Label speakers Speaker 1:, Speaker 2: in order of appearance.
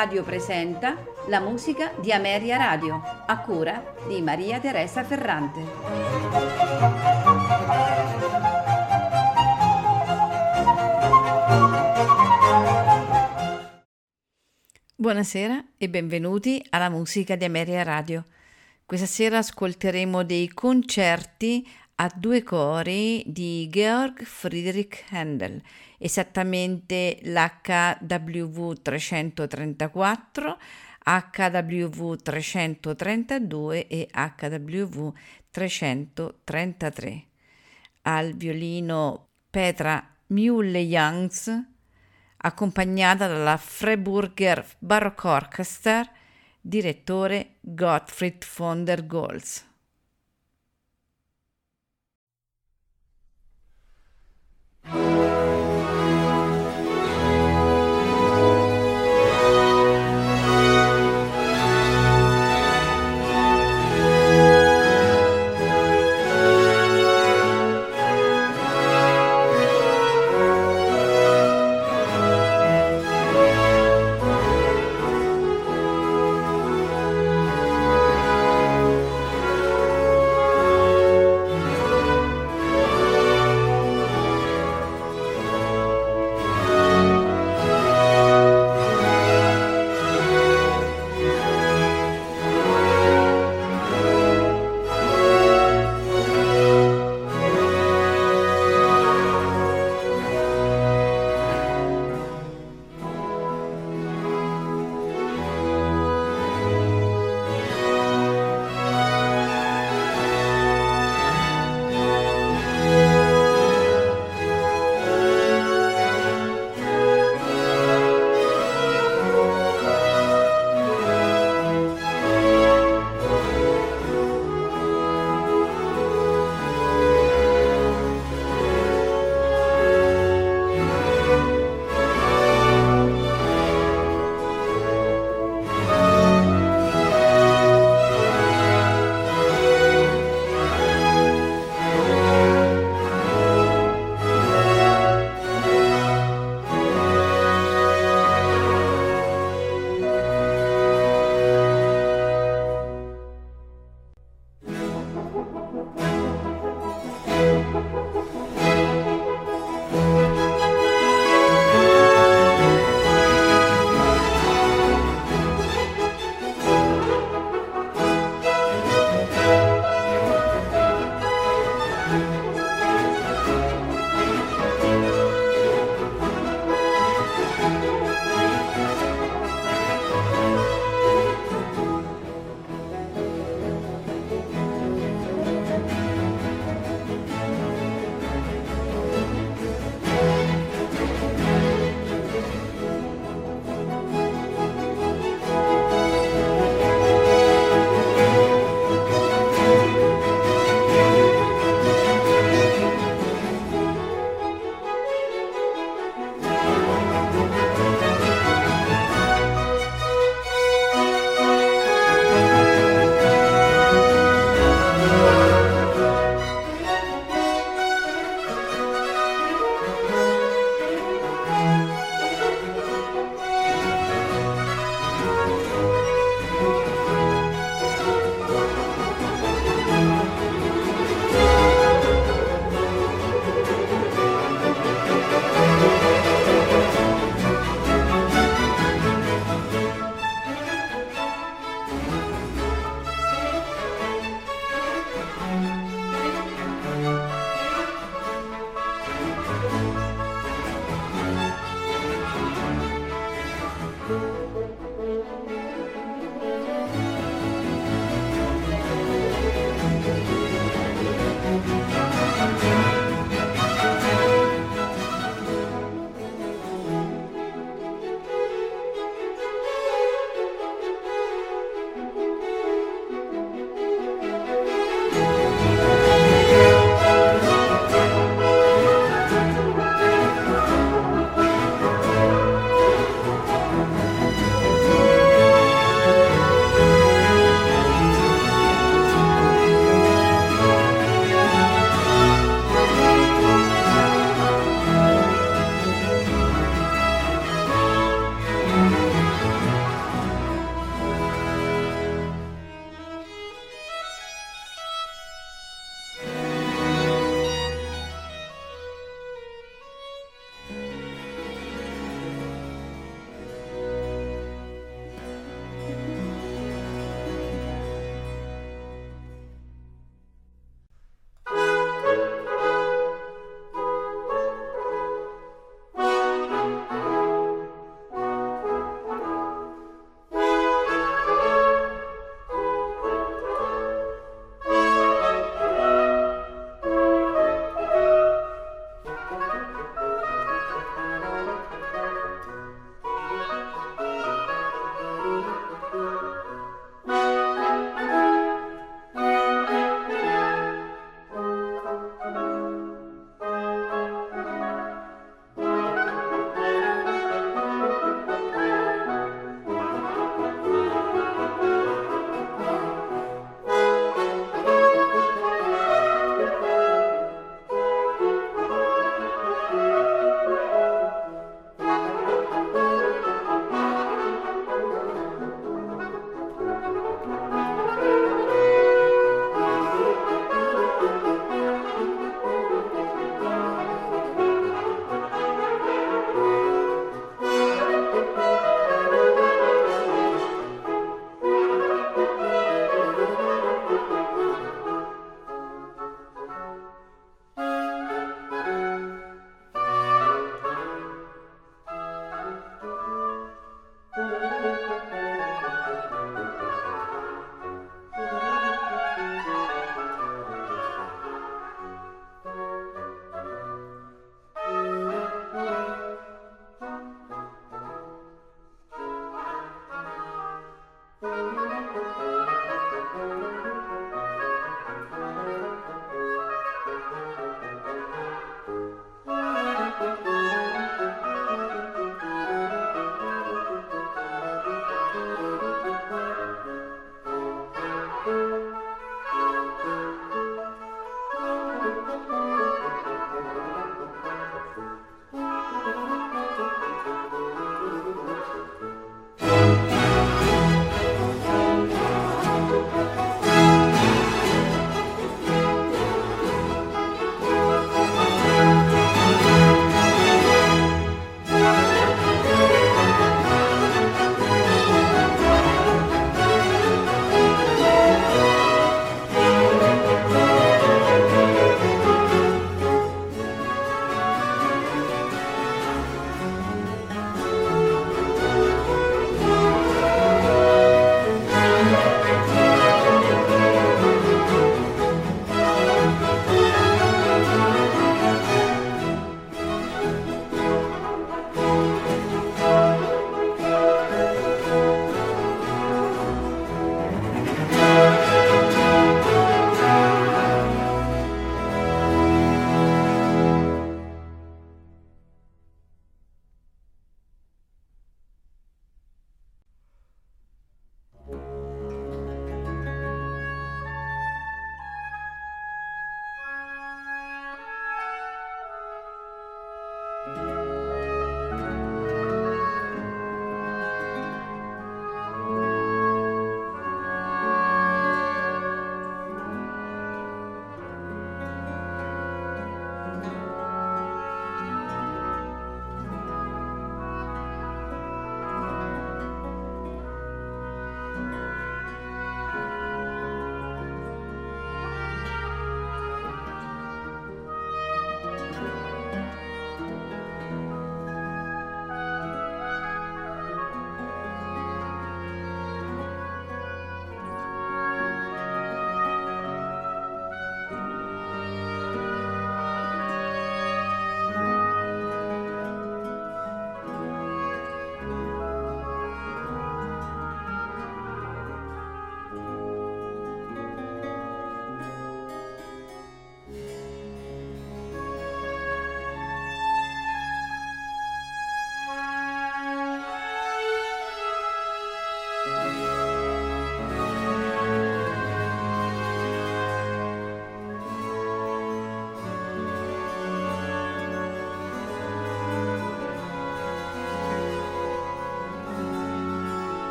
Speaker 1: Radio presenta la musica di Ameria Radio, a cura di Maria Teresa Ferrante. Buonasera e benvenuti alla musica di Ameria Radio. Questa sera ascolteremo dei concerti a due cori di Georg Friedrich Handel, esattamente l'HWV 334, HWV 332 e HWV 333. Al violino Petra Mühle-Youngs, accompagnata dalla Freiburger Baroque Orchestra, direttore Gottfried von der Goltz.